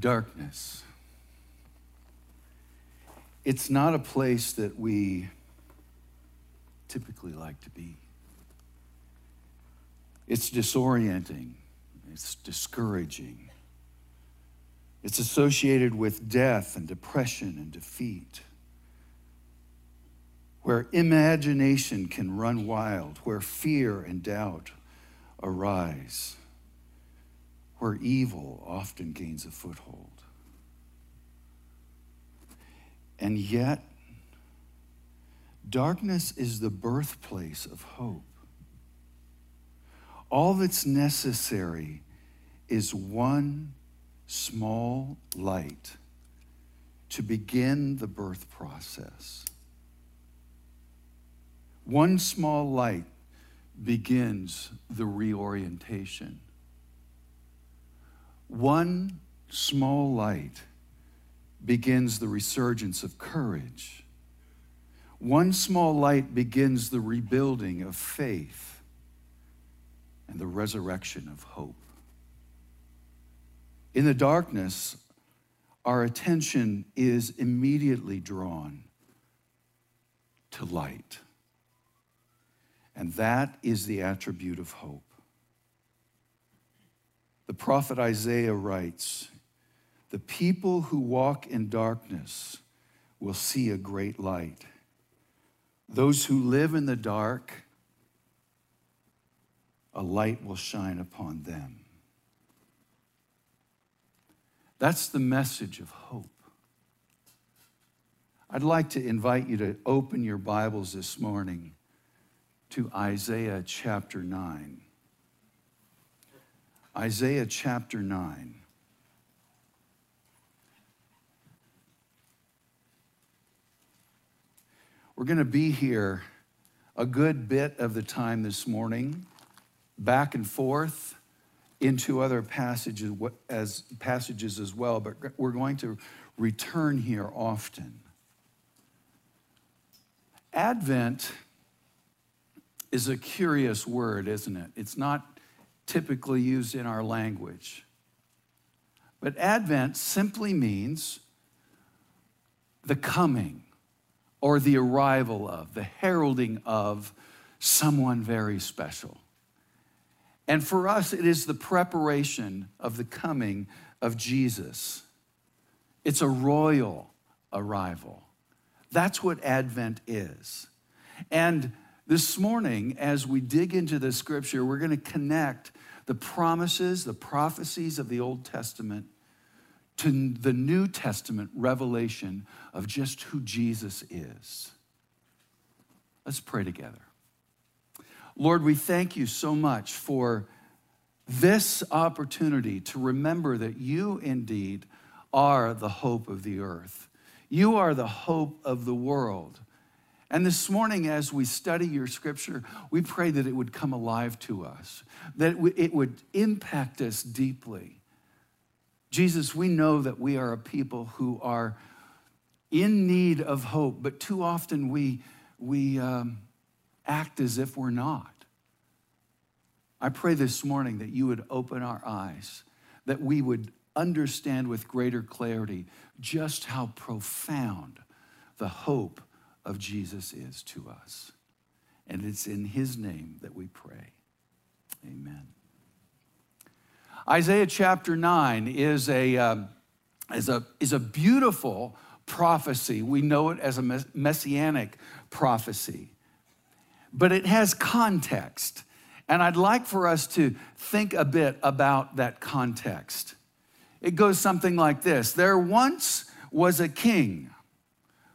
darkness. It's not a place that we typically like to be. It's disorienting, it's discouraging. It's associated with death and depression and defeat, where imagination can run wild, where fear and doubt arise, where evil often gains a foothold. And yet, darkness is the birthplace of hope. All that's necessary is one small light to begin the birth process. One small light begins the reorientation. One small light begins the resurgence of courage. One small light begins the rebuilding of faith and the resurrection of hope. In the darkness, our attention is immediately drawn to light. And that is the attribute of hope. The prophet Isaiah writes The people who walk in darkness will see a great light. Those who live in the dark, a light will shine upon them. That's the message of hope. I'd like to invite you to open your Bibles this morning to Isaiah chapter 9. Isaiah chapter 9. We're going to be here a good bit of the time this morning, back and forth into other passages as passages as well, but we're going to return here often. Advent is a curious word, isn't it? It's not typically used in our language. But Advent simply means the coming or the arrival of, the heralding of someone very special. And for us, it is the preparation of the coming of Jesus. It's a royal arrival. That's what Advent is. And this morning, as we dig into the scripture, we're going to connect the promises, the prophecies of the Old Testament to the New Testament revelation of just who Jesus is. Let's pray together. Lord, we thank you so much for this opportunity to remember that you indeed are the hope of the earth. You are the hope of the world. And this morning, as we study your scripture, we pray that it would come alive to us, that it would impact us deeply. Jesus, we know that we are a people who are in need of hope, but too often we, we, um, act as if we're not. I pray this morning that you would open our eyes, that we would understand with greater clarity just how profound the hope of Jesus is to us. And it's in his name that we pray. Amen. Isaiah chapter 9 is a, um, is a, is a beautiful prophecy. We know it as a messianic prophecy but it has context. And I'd like for us to think a bit about that context. It goes something like this There once was a king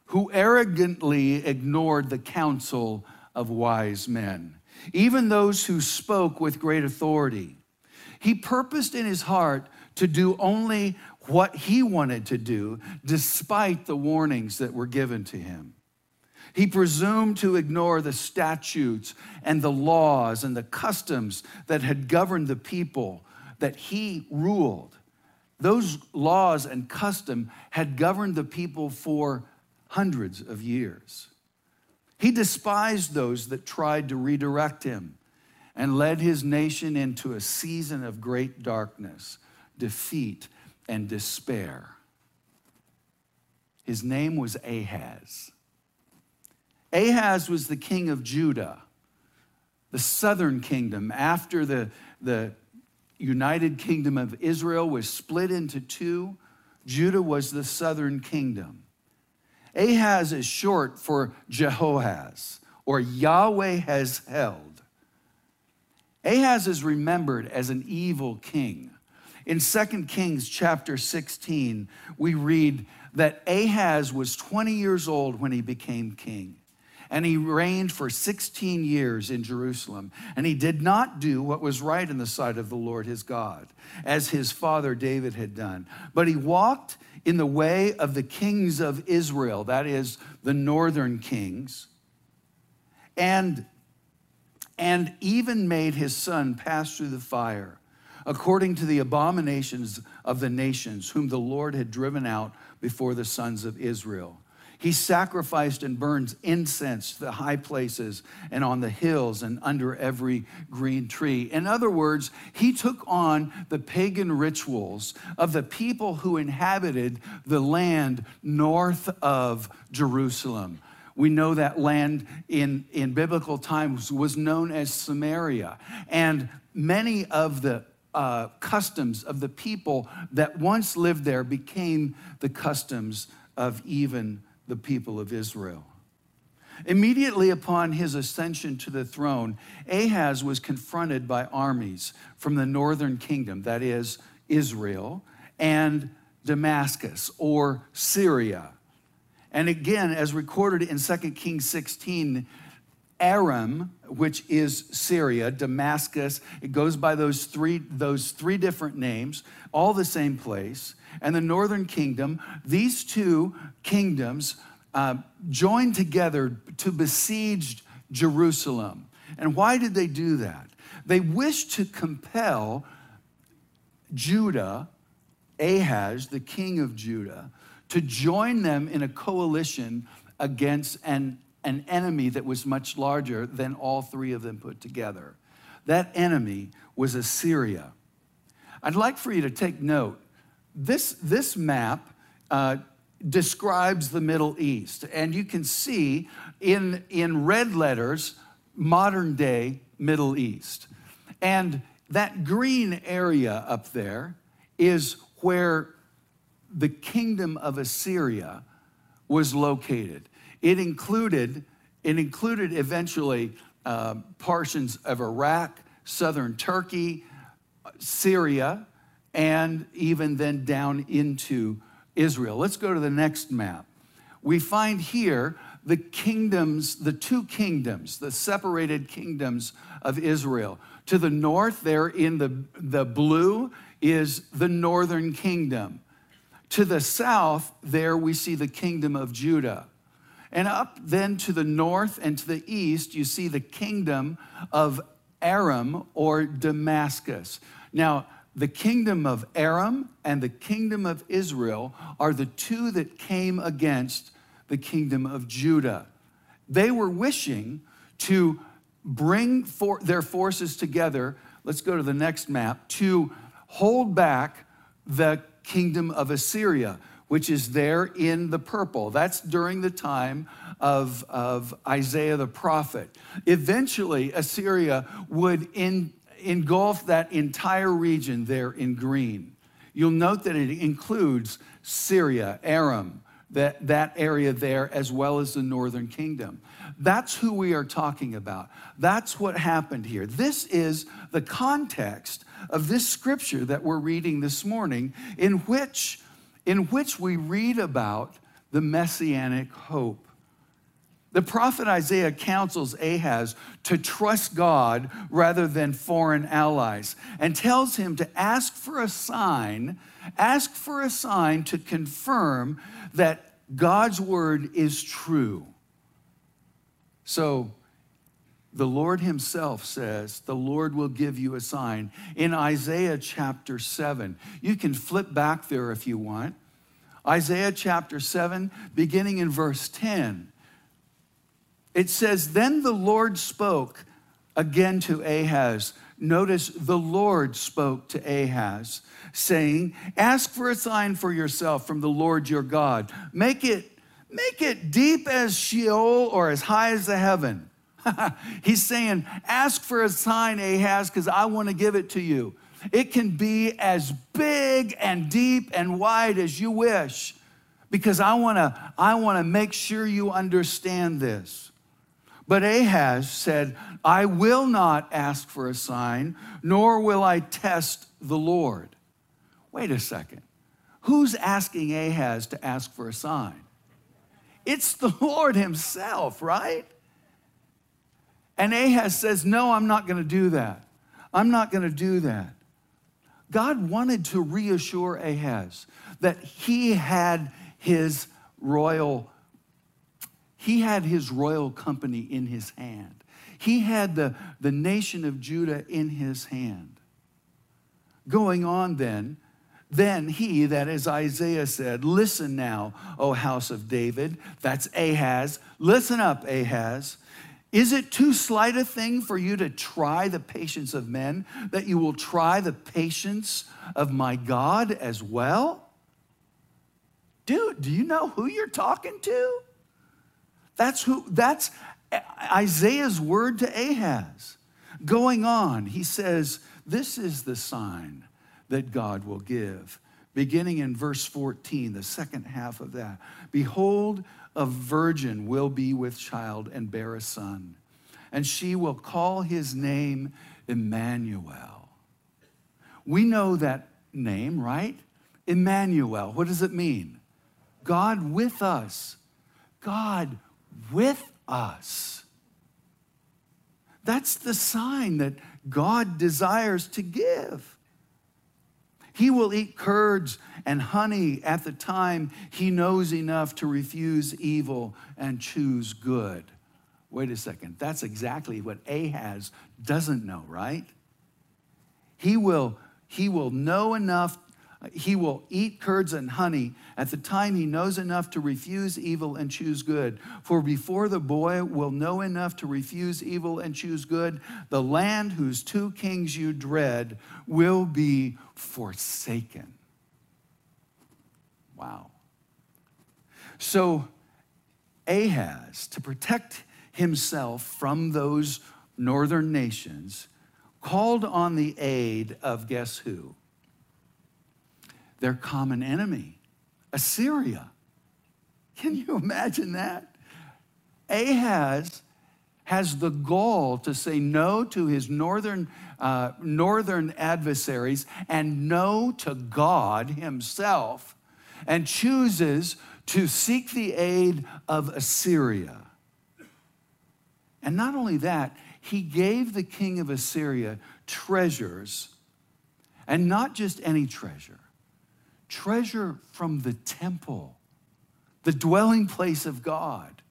who arrogantly ignored the counsel of wise men, even those who spoke with great authority. He purposed in his heart to do only what he wanted to do, despite the warnings that were given to him. He presumed to ignore the statutes and the laws and the customs that had governed the people that he ruled. Those laws and custom had governed the people for hundreds of years. He despised those that tried to redirect him and led his nation into a season of great darkness, defeat, and despair. His name was Ahaz. Ahaz was the king of Judah, the southern kingdom. After the, the united kingdom of Israel was split into two, Judah was the southern kingdom. Ahaz is short for Jehoahaz, or Yahweh has held. Ahaz is remembered as an evil king. In 2 Kings chapter 16, we read that Ahaz was 20 years old when he became king. And he reigned for 16 years in Jerusalem. And he did not do what was right in the sight of the Lord his God, as his father David had done. But he walked in the way of the kings of Israel, that is, the northern kings, and, and even made his son pass through the fire according to the abominations of the nations whom the Lord had driven out before the sons of Israel. He sacrificed and burns incense to the high places and on the hills and under every green tree. In other words, he took on the pagan rituals of the people who inhabited the land north of Jerusalem. We know that land in, in biblical times was known as Samaria. And many of the uh, customs of the people that once lived there became the customs of even the people of Israel. Immediately upon his ascension to the throne, Ahaz was confronted by armies from the northern kingdom, that is, Israel, and Damascus or Syria. And again, as recorded in 2 Kings 16, Aram, which is Syria, Damascus, it goes by those three, those three different names, all the same place, and the northern kingdom, these two kingdoms uh, joined together to besiege Jerusalem. And why did they do that? They wished to compel Judah, Ahaz, the king of Judah, to join them in a coalition against an an enemy that was much larger than all three of them put together. That enemy was Assyria. I'd like for you to take note. This, this map uh, describes the Middle East, and you can see in, in red letters modern day Middle East. And that green area up there is where the kingdom of Assyria was located. It included, it included eventually uh, portions of Iraq, southern Turkey, Syria, and even then down into Israel. Let's go to the next map. We find here the kingdoms, the two kingdoms, the separated kingdoms of Israel. To the north, there in the, the blue, is the northern kingdom. To the south, there we see the kingdom of Judah. And up then to the north and to the east, you see the kingdom of Aram or Damascus. Now, the kingdom of Aram and the kingdom of Israel are the two that came against the kingdom of Judah. They were wishing to bring for their forces together. Let's go to the next map to hold back the kingdom of Assyria which is there in the purple. That's during the time of, of Isaiah the prophet. Eventually, Assyria would in, engulf that entire region there in green. You'll note that it includes Syria, Aram, that, that area there, as well as the northern kingdom. That's who we are talking about. That's what happened here. This is the context of this scripture that we're reading this morning, in which in which we read about the messianic hope. The prophet Isaiah counsels Ahaz to trust God rather than foreign allies and tells him to ask for a sign, ask for a sign to confirm that God's word is true. So, the Lord Himself says, The Lord will give you a sign. In Isaiah chapter 7, you can flip back there if you want. Isaiah chapter 7, beginning in verse 10. It says, Then the Lord spoke again to Ahaz, notice the Lord spoke to Ahaz, saying, Ask for a sign for yourself from the Lord your God. Make it, make it deep as Sheol or as high as the heaven. He's saying, Ask for a sign, Ahaz, because I want to give it to you. It can be as big and deep and wide as you wish because I want to I want to make sure you understand this. But Ahaz said, I will not ask for a sign, nor will I test the Lord. Wait a second. Who's asking Ahaz to ask for a sign? It's the Lord Himself, right? And Ahaz says, No, I'm not going to do that. I'm not going to do that. God wanted to reassure Ahaz that he had his royal he had his royal company in his hand. He had the, the nation of Judah in his hand. Going on then, then he, that is Isaiah said, Listen now, O house of David, that's Ahaz. Listen up, Ahaz. Is it too slight a thing for you to try the patience of men, that you will try the patience of my God as well? Dude, do you know who you're talking to? That's who that's Isaiah's word to Ahaz. Going on, he says, This is the sign that God will give. Beginning in verse 14, the second half of that. Behold, a virgin will be with child and bear a son, and she will call his name Emmanuel. We know that name, right? Emmanuel. What does it mean? God with us. God with us. That's the sign that God desires to give. He will eat curds and honey at the time he knows enough to refuse evil and choose good. Wait a second. That's exactly what Ahaz doesn't know, right? He will, he will know enough he will eat curds and honey at the time he knows enough to refuse evil and choose good. For before the boy will know enough to refuse evil and choose good, the land whose two kings you dread will be forsaken. Wow. So, Ahaz, to protect himself from those northern nations, called on the aid of guess who? Their common enemy, Assyria. Can you imagine that? Ahaz has the gall to say no to his northern, uh, northern adversaries and no to God himself, and chooses to seek the aid of Assyria. And not only that, he gave the king of Assyria treasures, and not just any treasure treasure from the temple, the dwelling place of God.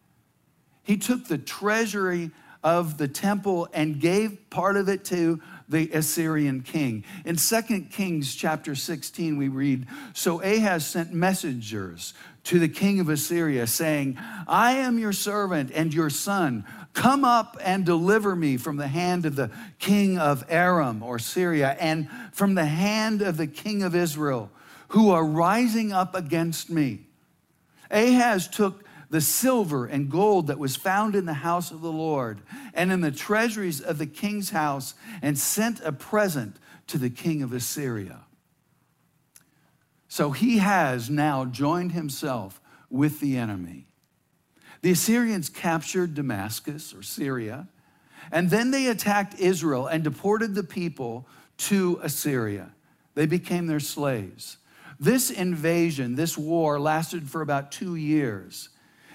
He took the treasury of the temple and gave part of it to the Assyrian king. In 2 Kings chapter 16, we read So Ahaz sent messengers to the king of Assyria, saying, I am your servant and your son. Come up and deliver me from the hand of the king of Aram or Syria and from the hand of the king of Israel who are rising up against me. Ahaz took the silver and gold that was found in the house of the Lord and in the treasuries of the king's house and sent a present to the king of Assyria. So he has now joined himself with the enemy. The Assyrians captured Damascus or Syria, and then they attacked Israel and deported the people to Assyria. They became their slaves. This invasion, this war, lasted for about two years.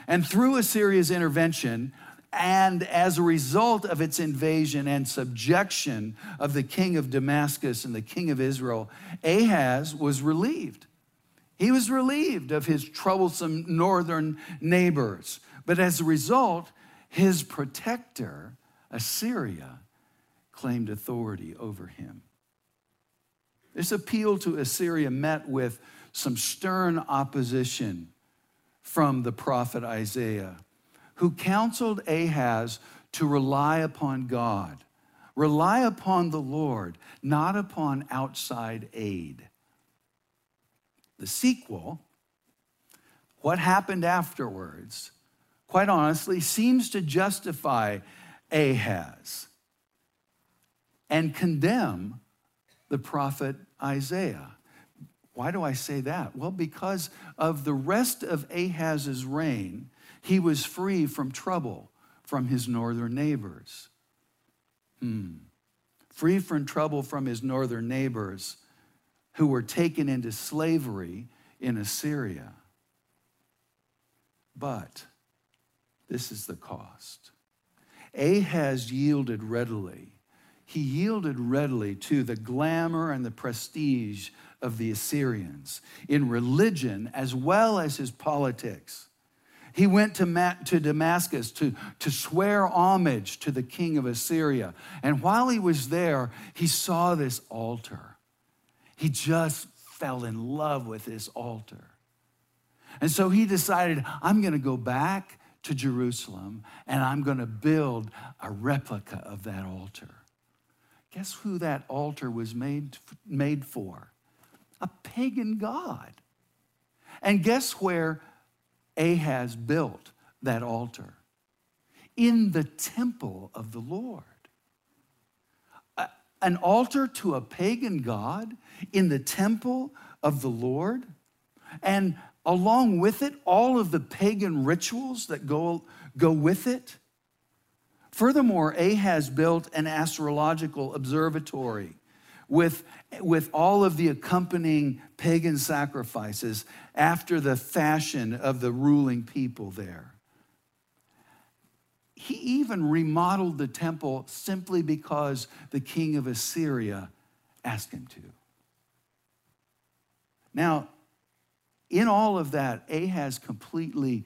And through Assyria's intervention, and as a result of its invasion and subjection of the king of Damascus and the king of Israel, Ahaz was relieved. He was relieved of his troublesome northern neighbors. But as a result, his protector, Assyria, claimed authority over him. This appeal to Assyria met with some stern opposition from the prophet Isaiah, who counseled Ahaz to rely upon God Rely upon the Lord, not upon outside aid. The sequel, what happened afterwards, quite honestly, seems to justify Ahaz and condemn the prophet Isaiah. Why do I say that? Well, because of the rest of Ahaz's reign, he was free from trouble from his northern neighbors. Hmm. Free from trouble from his northern neighbors who were taken into slavery in Assyria. But this is the cost. Ahaz yielded readily. He yielded readily to the glamour and the prestige of the Assyrians in religion as well as his politics. He went to, Ma- to Damascus to, to swear homage to the king of Assyria. And while he was there, he saw this altar. He just fell in love with this altar. And so he decided, I'm going to go back to Jerusalem and I'm going to build a replica of that altar. Guess who that altar was made, made for? A pagan god. And guess where Ahaz built that altar in the temple of the Lord. An altar to a pagan God in the temple of the Lord, and along with it, all of the pagan rituals that go, go with it. Furthermore, Ahaz built an astrological observatory with, with all of the accompanying pagan sacrifices after the fashion of the ruling people there. He even remodeled the temple simply because the king of Assyria asked him to. Now, in all of that, Ahaz completely,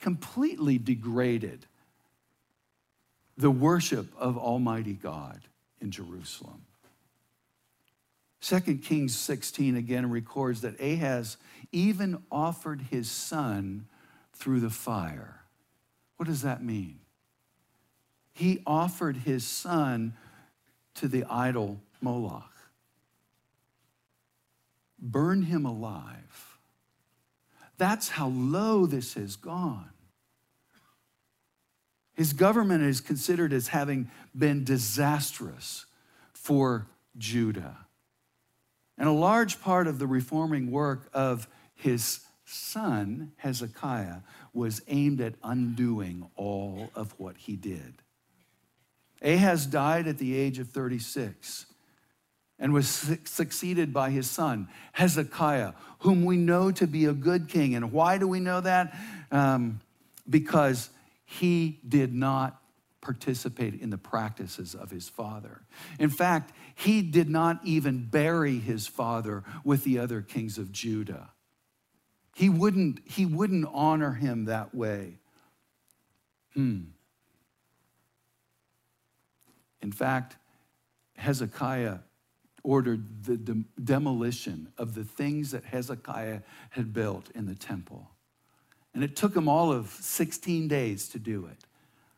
completely degraded the worship of Almighty God in Jerusalem. 2 Kings 16 again records that Ahaz even offered his son through the fire. What does that mean? He offered his son to the idol Moloch, burned him alive. That's how low this has gone. His government is considered as having been disastrous for Judah. And a large part of the reforming work of his son, Hezekiah, was aimed at undoing all of what he did. Ahaz died at the age of 36 and was succeeded by his son, Hezekiah, whom we know to be a good king. And why do we know that? Um, because he did not participate in the practices of his father. In fact, he did not even bury his father with the other kings of Judah. He wouldn't, he wouldn't honor him that way. Hmm. In fact, Hezekiah ordered the de- demolition of the things that Hezekiah had built in the temple. And it took them all of 16 days to do it.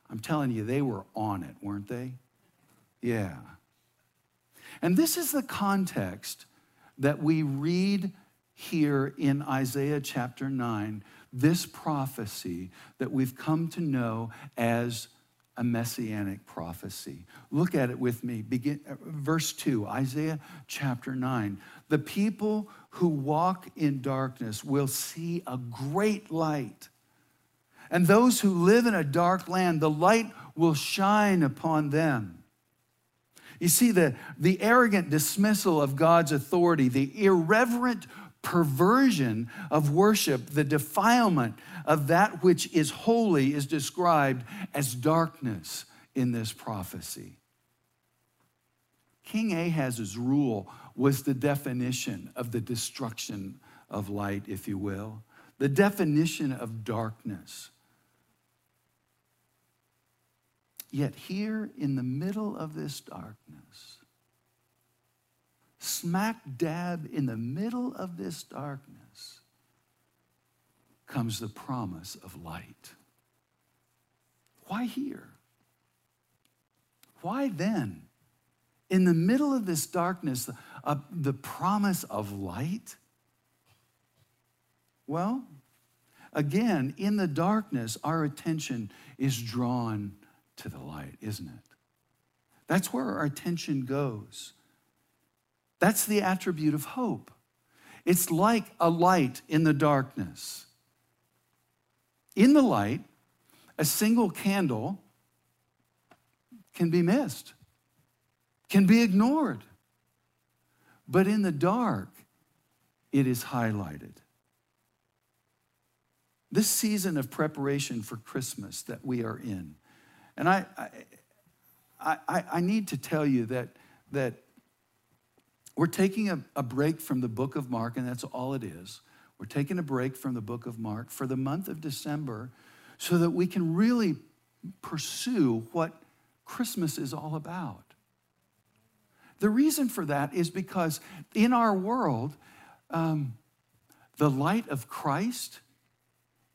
I'm telling you, they were on it, weren't they? Yeah. And this is the context that we read here in Isaiah chapter 9, this prophecy that we've come to know as a messianic prophecy. Look at it with me. Begin uh, verse 2, Isaiah chapter 9. The people who walk in darkness will see a great light. And those who live in a dark land, the light will shine upon them. You see, the, the arrogant dismissal of God's authority, the irreverent perversion of worship, the defilement of that which is holy is described as darkness in this prophecy. King Ahaz's rule was the definition of the destruction of light, if you will, the definition of darkness. Yet, here in the middle of this darkness, smack dab in the middle of this darkness, comes the promise of light. Why here? Why then? In the middle of this darkness, uh, the promise of light? Well, again, in the darkness, our attention is drawn to the light, isn't it? That's where our attention goes. That's the attribute of hope. It's like a light in the darkness. In the light, a single candle can be missed, can be ignored. But in the dark, it is highlighted. This season of preparation for Christmas that we are in, and I, I, I, I need to tell you that, that we're taking a, a break from the book of Mark, and that's all it is. We're taking a break from the book of Mark for the month of December so that we can really pursue what Christmas is all about. The reason for that is because in our world, um, the light of Christ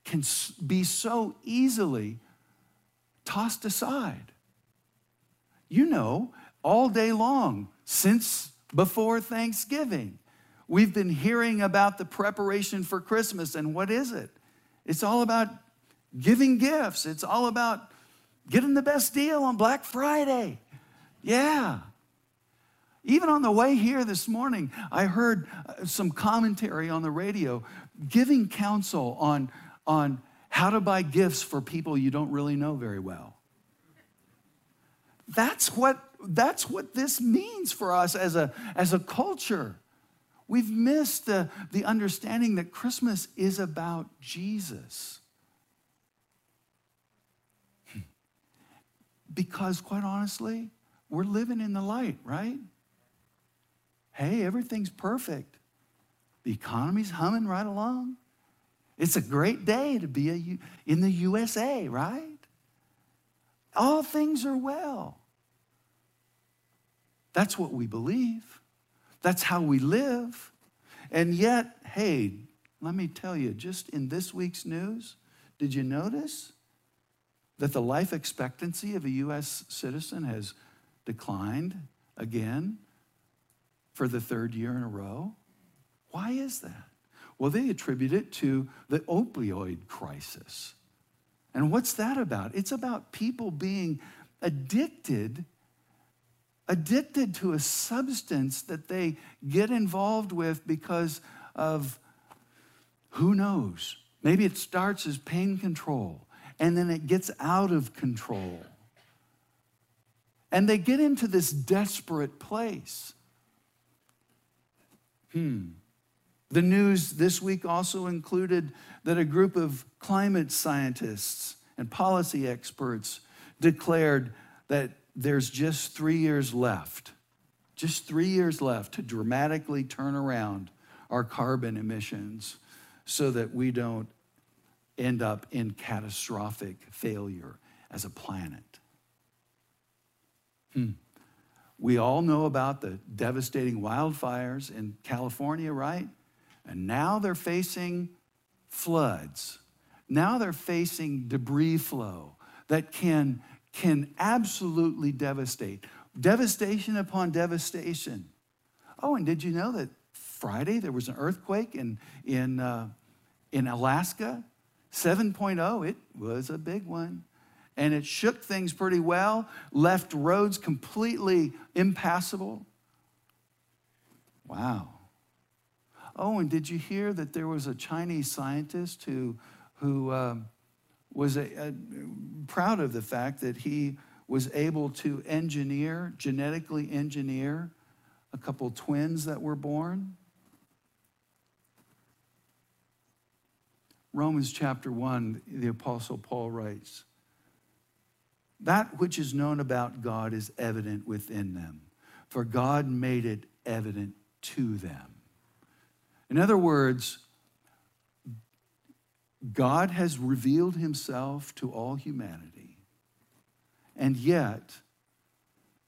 can be so easily tossed aside. You know, all day long, since before Thanksgiving, we've been hearing about the preparation for Christmas. And what is it? It's all about giving gifts, it's all about getting the best deal on Black Friday. Yeah. Even on the way here this morning, I heard uh, some commentary on the radio giving counsel on, on how to buy gifts for people you don't really know very well. That's what, that's what this means for us as a, as a culture. We've missed the, the understanding that Christmas is about Jesus. Hmm. Because, quite honestly, we're living in the light, right? Hey, everything's perfect. The economy's humming right along. It's a great day to be a, in the USA, right? All things are well. That's what we believe. That's how we live. And yet, hey, let me tell you, just in this week's news, did you notice that the life expectancy of a U.S. citizen has declined again for the third year in a row? Why is that? Well, they attribute it to the opioid crisis. And what's that about? It's about people being addicted addicted to a substance that they get involved with because of who knows. Maybe it starts as pain control and then it gets out of control. And they get into this desperate place. Hmm. The news this week also included that a group of climate scientists and policy experts declared that there's just three years left, just three years left to dramatically turn around our carbon emissions so that we don't end up in catastrophic failure as a planet. Hmm. We all know about the devastating wildfires in California, right? And now they're facing floods. Now they're facing debris flow that can can absolutely devastate. Devastation upon devastation. Oh, and did you know that Friday there was an earthquake in, in, uh, in Alaska? 7.0, it was a big one. And it shook things pretty well, left roads completely impassable. Wow. Oh, and did you hear that there was a Chinese scientist who, who um, was a, a, proud of the fact that he was able to engineer, genetically engineer, a couple twins that were born. Romans chapter 1, the Apostle Paul writes, That which is known about God is evident within them, for God made it evident to them. In other words, God has revealed himself to all humanity. And yet,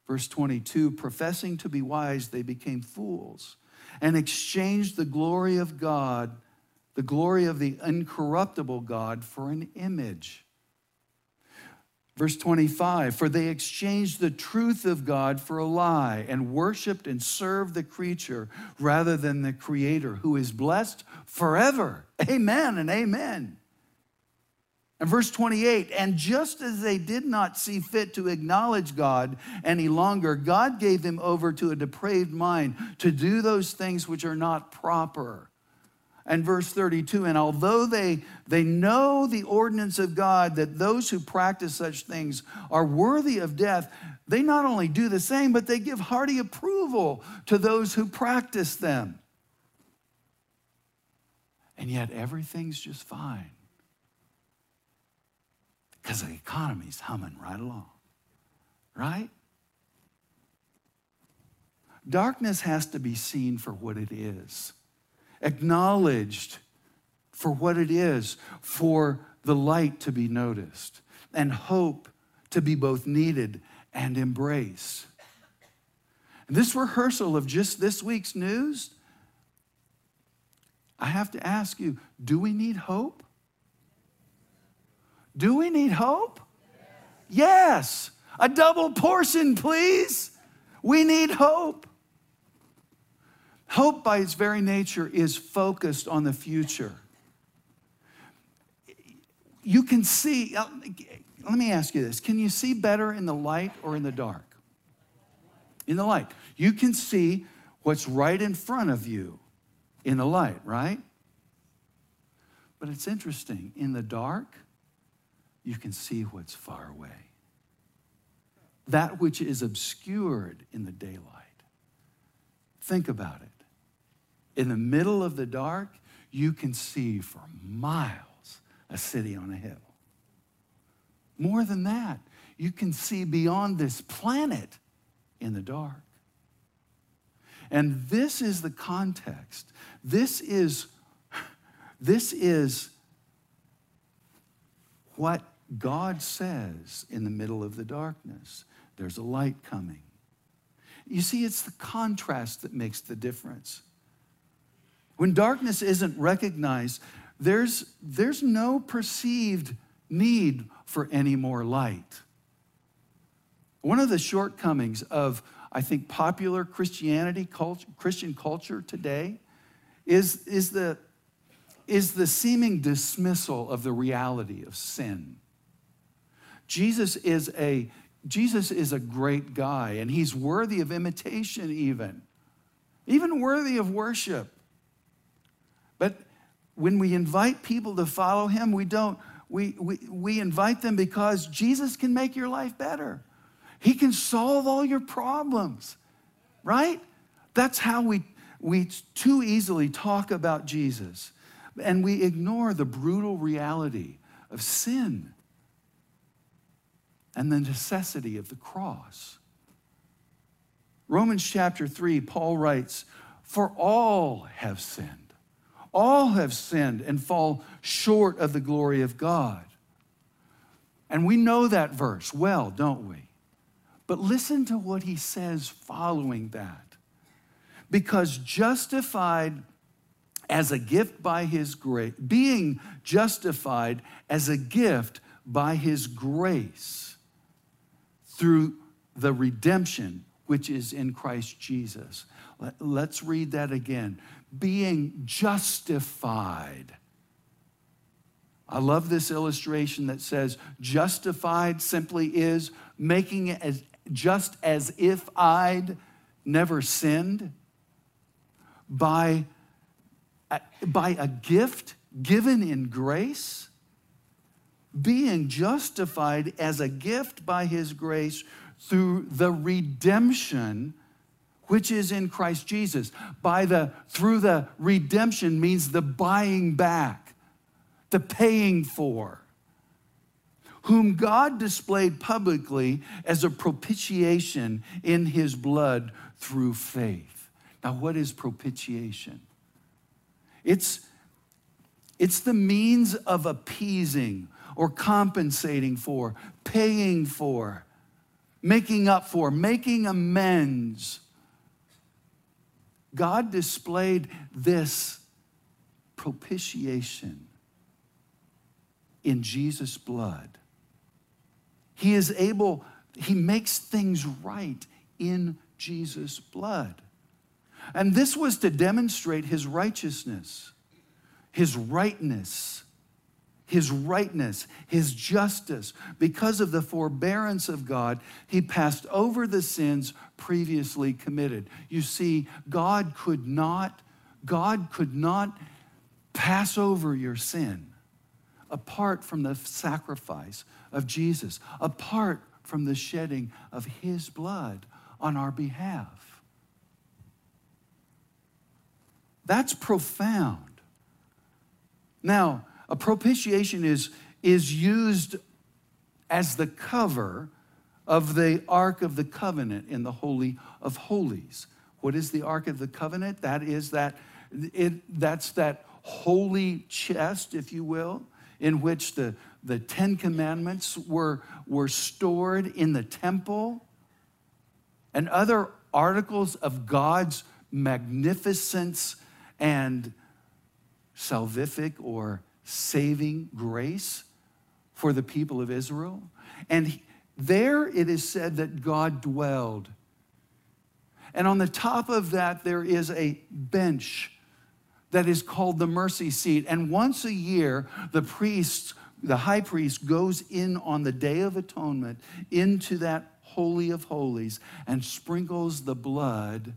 verse 22 professing to be wise, they became fools and exchanged the glory of God, the glory of the incorruptible God, for an image. Verse 25, for they exchanged the truth of God for a lie and worshiped and served the creature rather than the creator who is blessed forever. Amen and amen. And verse 28, and just as they did not see fit to acknowledge God any longer, God gave them over to a depraved mind to do those things which are not proper and verse 32 and although they they know the ordinance of god that those who practice such things are worthy of death they not only do the same but they give hearty approval to those who practice them. And yet everything's just fine. Because the economy's humming right along right? Darkness has to be seen for what it is acknowledged for what it is, for the light to be noticed, and hope to be both needed and embraced. This rehearsal of just this week's news, I have to ask you do we need hope? Do we need hope? Yes. A double portion, please. We need hope. Hope, by its very nature, is focused on the future. You can see, uh, let me ask you this can you see better in the light or in the dark? In the light. You can see what's right in front of you in the light, right? But it's interesting. In the dark, you can see what's far away. That which is obscured in the daylight. Think about it in the middle of the dark, you can see for miles a city on a hill. More than that, you can see beyond this planet in the dark. And this is the context. This is, this is what God says in the middle of the darkness. There's a light coming. You see, it's the contrast that makes the difference. When darkness isn't recognized, there's, there's no perceived need for any more light. One of the shortcomings of, I think, popular Christianity, culture, Christian culture today is, is, the, is the seeming dismissal of the reality of sin. Jesus is a Jesus is a great guy and he's worthy of imitation even. Even worthy of worship. When we invite people to follow him, we don't, we, we, we invite them because Jesus can make your life better. He can solve all your problems, right? That's how we, we too easily talk about Jesus. And we ignore the brutal reality of sin and the necessity of the cross. Romans chapter 3, Paul writes, For all have sinned all have sinned and fall short of the glory of God. And we know that verse well, don't we? But listen to what he says following that. Because justified as a gift by his grace, being justified as a gift by his grace through the redemption which is in Christ Jesus. Let's read that again being justified. I love this illustration that says justified simply is making it as just as if I'd never sinned by, by a gift given in grace, being justified as a gift by his grace through the redemption which is in Christ Jesus. By the through the redemption means the buying back, the paying for. Whom God displayed publicly as a propitiation in his blood through faith. Now, what is propitiation? It's, it's the means of appeasing or compensating for, paying for, making up for, making amends God displayed this propitiation in Jesus' blood He is able, he makes things right in Jesus' blood. And this was to demonstrate his righteousness, his rightness, his rightness, his justice. Because of the forbearance of God, he passed over the sins previously committed. You see, God could not, God could not pass over your sin apart from the sacrifice of Jesus, apart from the shedding of his blood on our behalf. That's profound. Now, a propitiation is, is used as the cover of the Ark of the Covenant in the Holy of Holies. What is the Ark of the Covenant? That is that it, that's that holy chest, if you will, in which the, the Ten Commandments were, were stored in the temple and other articles of God's magnificence and salvific or saving grace for the people of Israel. And there it is said that God dwelled. And on the top of that, there is a bench that is called the mercy seat. And once a year, the priest, the high priest, goes in on the Day of Atonement into that Holy of Holies and sprinkles the blood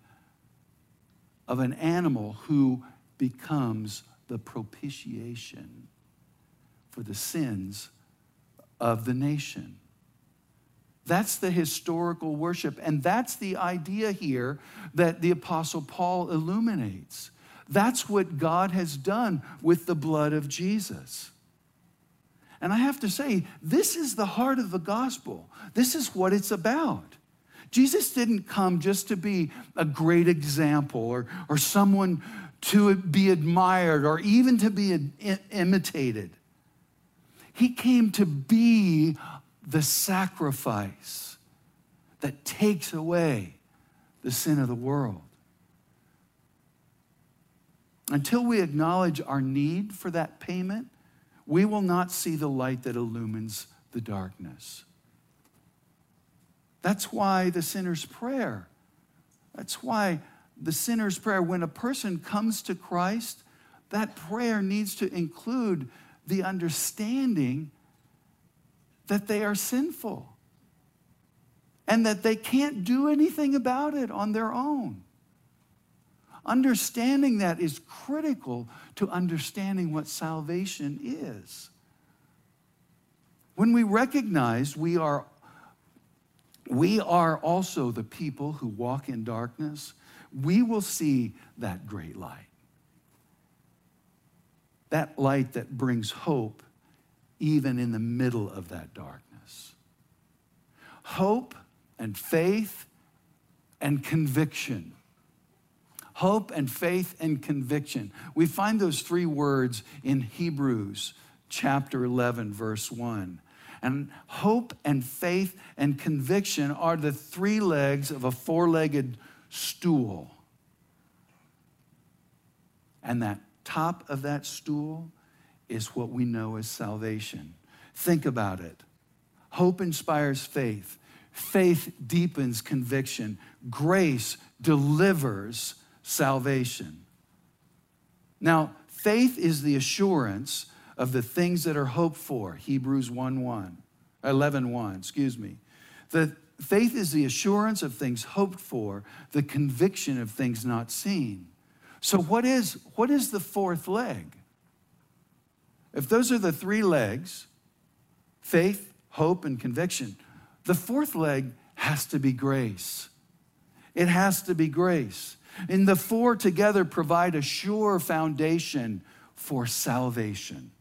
of an animal who becomes the propitiation for the sins of the nation. That's the historical worship. And that's the idea here that the Apostle Paul illuminates. That's what God has done with the blood of Jesus. And I have to say, this is the heart of the gospel. This is what it's about. Jesus didn't come just to be a great example or, or someone to be admired or even to be imitated. He came to be the sacrifice that takes away the sin of the world. Until we acknowledge our need for that payment, we will not see the light that illumines the darkness. That's why the sinner's prayer, that's why the sinner's prayer, when a person comes to Christ, that prayer needs to include the understanding that they are sinful and that they can't do anything about it on their own. Understanding that is critical to understanding what salvation is. When we recognize we are, we are also the people who walk in darkness, we will see that great light. That light that brings hope even in the middle of that darkness. Hope and faith and conviction. Hope and faith and conviction. We find those three words in Hebrews chapter 11, verse 1. And hope and faith and conviction are the three legs of a four legged stool. And that top of that stool is what we know as salvation. Think about it. Hope inspires faith. Faith deepens conviction. Grace delivers salvation. Now, faith is the assurance of the things that are hoped for. Hebrews 1 1, 11 1, excuse me. The faith is the assurance of things hoped for, the conviction of things not seen. So, what is, what is the fourth leg? If those are the three legs faith, hope, and conviction the fourth leg has to be grace. It has to be grace. And the four together provide a sure foundation for salvation.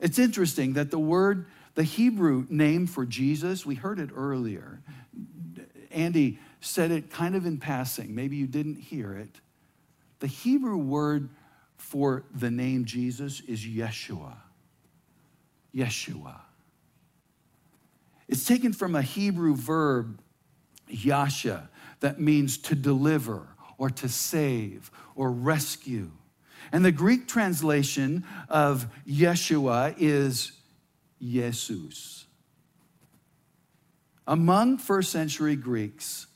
It's interesting that the word, the Hebrew name for Jesus, we heard it earlier. Andy said it kind of in passing. Maybe you didn't hear it. The Hebrew word for the name Jesus is Yeshua. Yeshua. It's taken from a Hebrew verb, yasha, that means to deliver or to save or rescue. And the Greek translation of Yeshua is Jesus. among first century Greeks,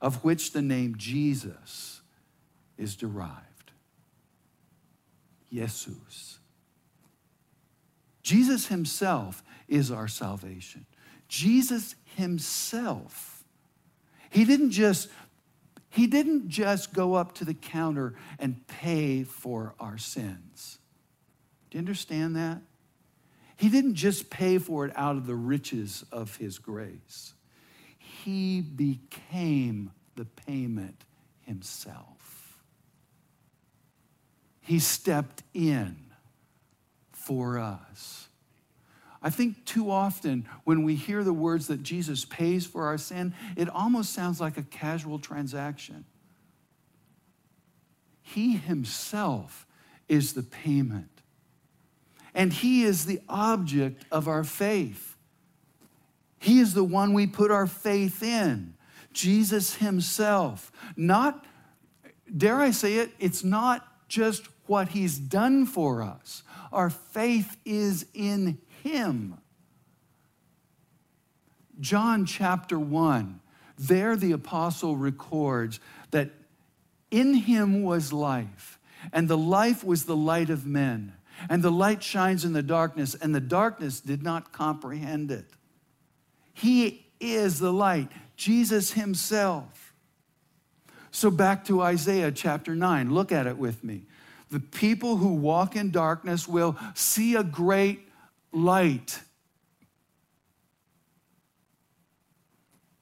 of which the name Jesus is derived. Jesus. Jesus himself is our salvation. Jesus himself. He didn't just he didn't just go up to the counter and pay for our sins. Do you understand that? He didn't just pay for it out of the riches of his grace. He became the payment himself. He stepped in for us. I think too often when we hear the words that Jesus pays for our sin, it almost sounds like a casual transaction. He himself is the payment, and he is the object of our faith. He is the one we put our faith in. Jesus himself. Not, dare I say it, it's not just what he's done for us. Our faith is in him. John chapter 1, there the apostle records that in him was life, and the life was the light of men. And the light shines in the darkness, and the darkness did not comprehend it. He is the light, Jesus Himself. So, back to Isaiah chapter 9, look at it with me. The people who walk in darkness will see a great light.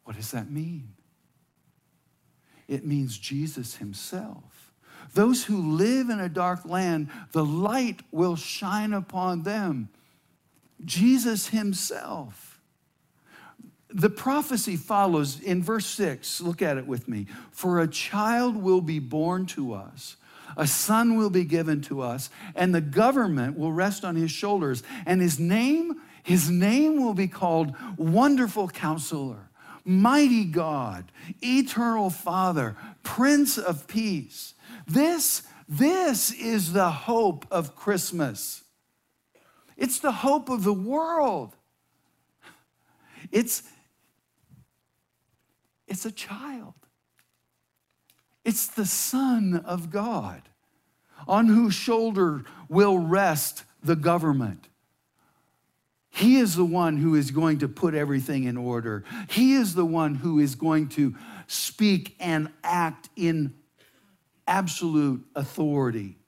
What does that mean? It means Jesus himself. Those who live in a dark land, the light will shine upon them. Jesus himself. The prophecy follows in verse 6. Look at it with me. For a child will be born to us a son will be given to us, and the government will rest on his shoulders. And his name, his name will be called Wonderful Counselor, Mighty God, Eternal Father, Prince of Peace. This, this is the hope of Christmas. It's the hope of the world. It's, it's a child. It's the Son of God on whose shoulder will rest the government. He is the one who is going to put everything in order. He is the one who is going to speak and act in absolute authority.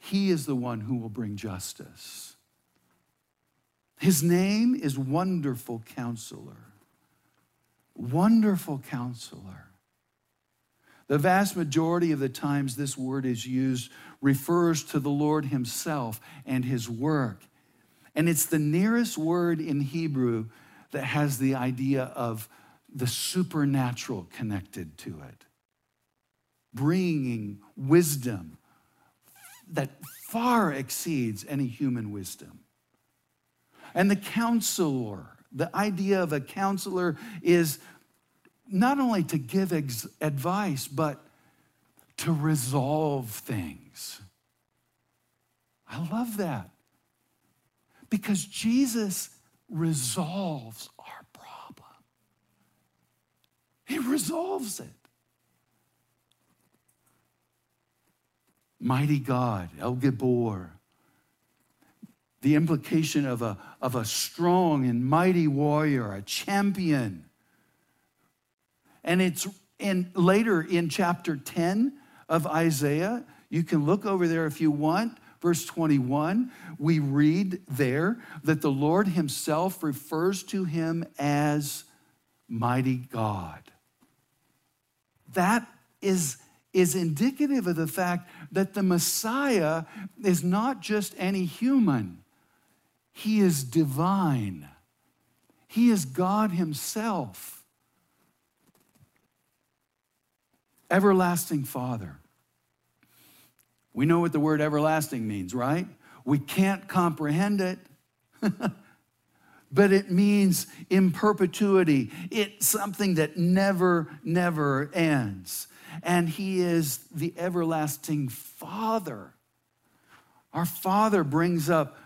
He is the one who will bring justice. His name is Wonderful Counselor. Wonderful Counselor. The vast majority of the times this word is used refers to the Lord Himself and His work. And it's the nearest word in Hebrew that has the idea of the supernatural connected to it, bringing wisdom that far exceeds any human wisdom. And the counselor, the idea of a counselor is not only to give ex- advice, but to resolve things. I love that because Jesus resolves our problem. He resolves it. Mighty God, El Gibor, the implication of a, of a strong and mighty warrior, a champion and it's in later in chapter 10 of Isaiah. You can look over there if you want. Verse 21, we read there that the Lord himself refers to him as mighty God. That is, is indicative of the fact that the Messiah is not just any human, he is divine, he is God himself. Everlasting Father. We know what the word everlasting means, right? We can't comprehend it. but it means in perpetuity. It's something that never, never ends. And He is the everlasting Father. Our Father brings up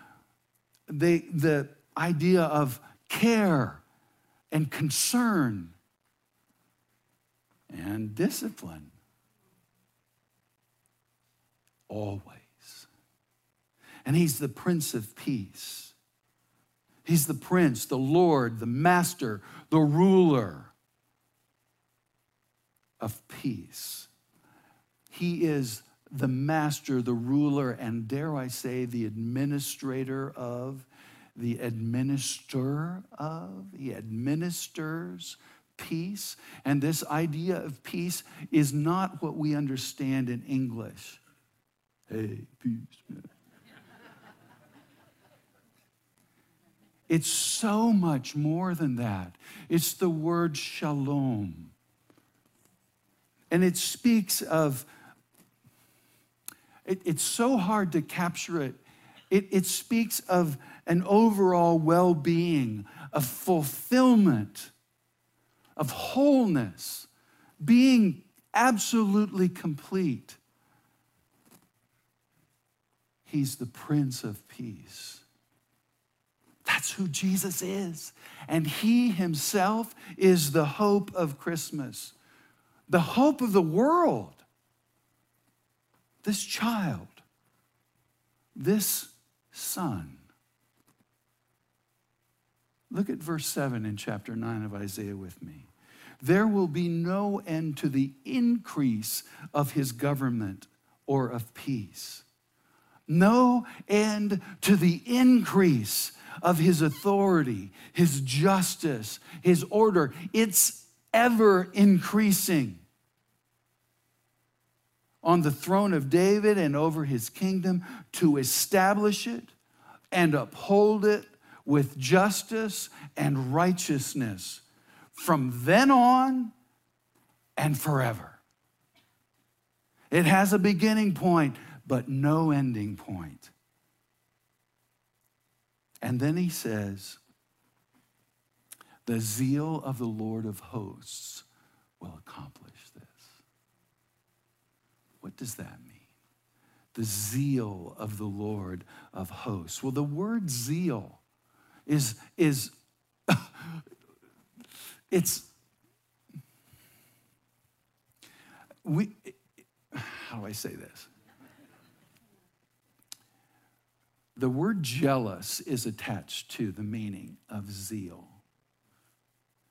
the, the idea of care and concern and discipline. Always. And he's the Prince of Peace. He's the Prince, the Lord, the Master, the ruler of peace. He is the master, the ruler, and dare I say, the administrator of, the administer of, he administers peace. And this idea of peace is not what we understand in English. Hey, peace. It's so much more than that. It's the word shalom. And it speaks of, it, it's so hard to capture it. it. It speaks of an overall well being, of fulfillment, of wholeness, being absolutely complete. He's the Prince of Peace. That's who Jesus is. And he himself is the hope of Christmas the hope of the world. This child, this son. Look at verse 7 in chapter 9 of Isaiah with me. There will be no end to the increase of his government or of peace. No end to the increase of his authority, his justice, his order. It's ever increasing on the throne of David and over his kingdom to establish it and uphold it with justice and righteousness from then on and forever. It has a beginning point, but no ending point. And then he says, The zeal of the Lord of hosts will accomplish. What does that mean? The zeal of the Lord of hosts. Well, the word zeal is, is it's, we, how do I say this? The word jealous is attached to the meaning of zeal.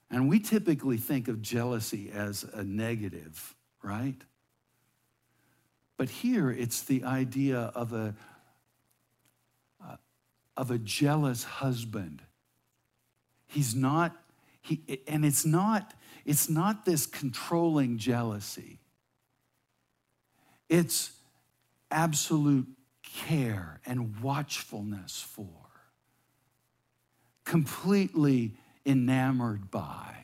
And we typically think of jealousy as a negative, right? But here it's the idea of a, uh, of a jealous husband. He's not, he, and it's not, it's not this controlling jealousy. It's absolute care and watchfulness for, completely enamored by.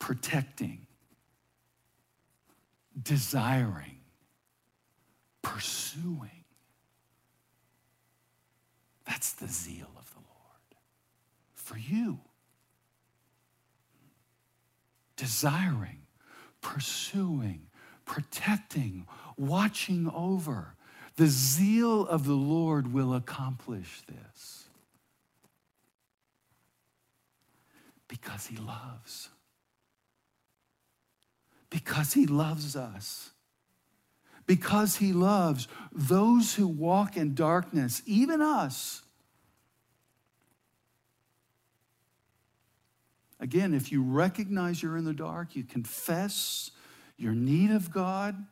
Protecting, desiring, pursuing. That's the zeal of the Lord for you. Desiring, pursuing, protecting, watching over. The zeal of the Lord will accomplish this because he loves because he loves us. Because he loves those who walk in darkness, even us. Again, if you recognize you're in the dark, you confess your need of God.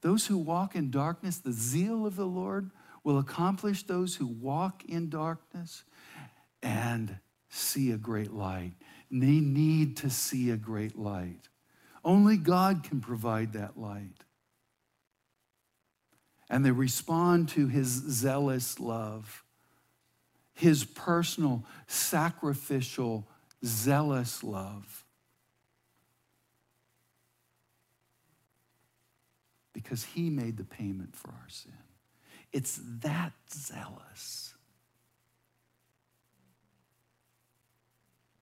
Those who walk in darkness, the zeal of the Lord will accomplish those who walk in darkness and see a great light. They need to see a great light. Only God can provide that light. And they respond to his zealous love, his personal, sacrificial, zealous love. Because he made the payment for our sin. It's that zealous.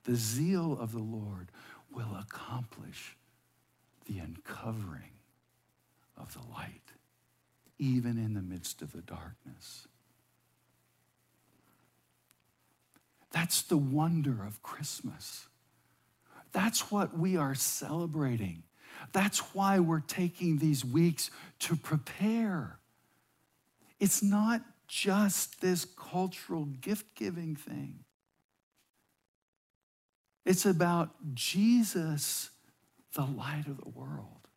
The zeal of the Lord will accomplish the uncovering of the light, even in the midst of the darkness. That's the wonder of Christmas. That's what we are celebrating. That's why we're taking these weeks to prepare. It's not just this cultural gift giving thing, it's about Jesus, the light of the world.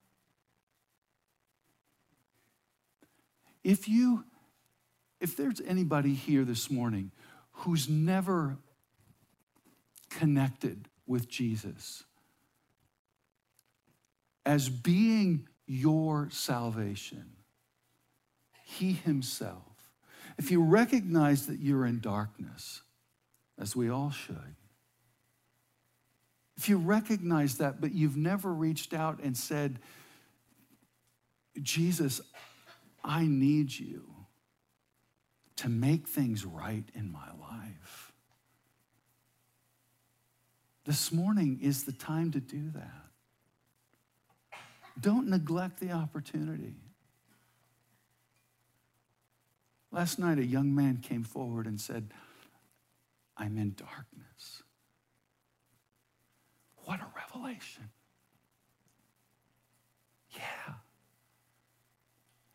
If you if there's anybody here this morning who's never connected with Jesus as being your salvation, He Himself, if you recognize that you're in darkness, as we all should, if you recognize that, but you've never reached out and said, Jesus, I need you to make things right in my life. This morning is the time to do that. Don't neglect the opportunity. Last night, a young man came forward and said, I'm in darkness. What a revelation. Yeah.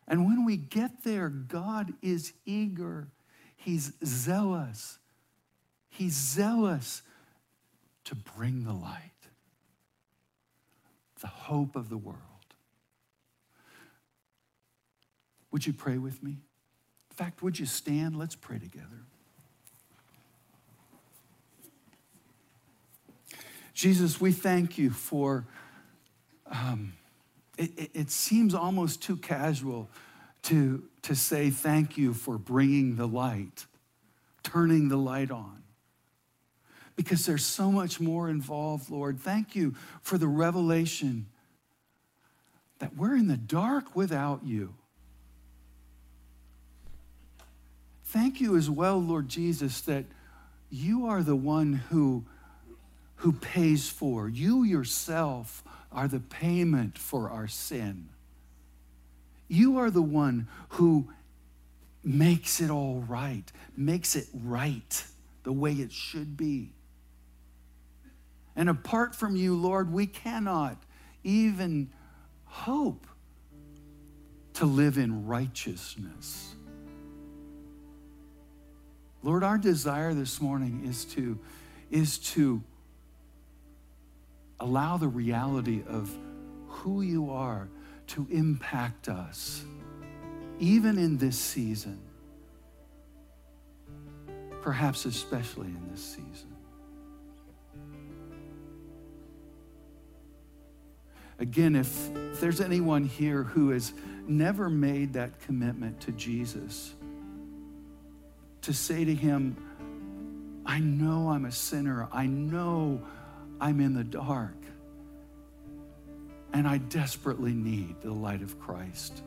And when we get there, God is eager, He's zealous. He's zealous to bring the light, the hope of the world. Would you pray with me? In fact, would you stand? Let's pray together. Jesus, we thank you for. Um, it, it, it seems almost too casual to, to say thank you for bringing the light, turning the light on. Because there's so much more involved, Lord. Thank you for the revelation that we're in the dark without you. Thank you as well, Lord Jesus, that you are the one who, who pays for. You yourself are the payment for our sin. You are the one who makes it all right, makes it right the way it should be. And apart from you, Lord, we cannot even hope to live in righteousness. Lord, our desire this morning is to, is to allow the reality of who you are to impact us, even in this season, perhaps especially in this season. Again, if, there's anyone here who has never made that commitment to Jesus, to say to him, I know I'm a sinner. I know I'm in the dark. And I desperately need the light of Christ.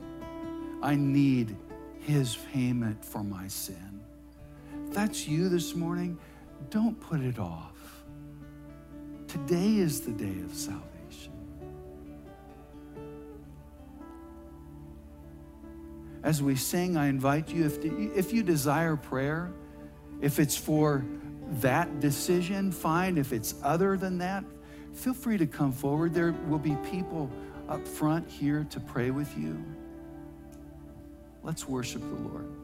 I need his payment for my sin. If that's you this morning, don't put it off. Today is the day of salvation. As we sing, I invite you, if, if you desire prayer, if it's for that decision, fine. If it's other than that, feel free to come forward. There will be people up front here to pray with you. Let's worship the Lord.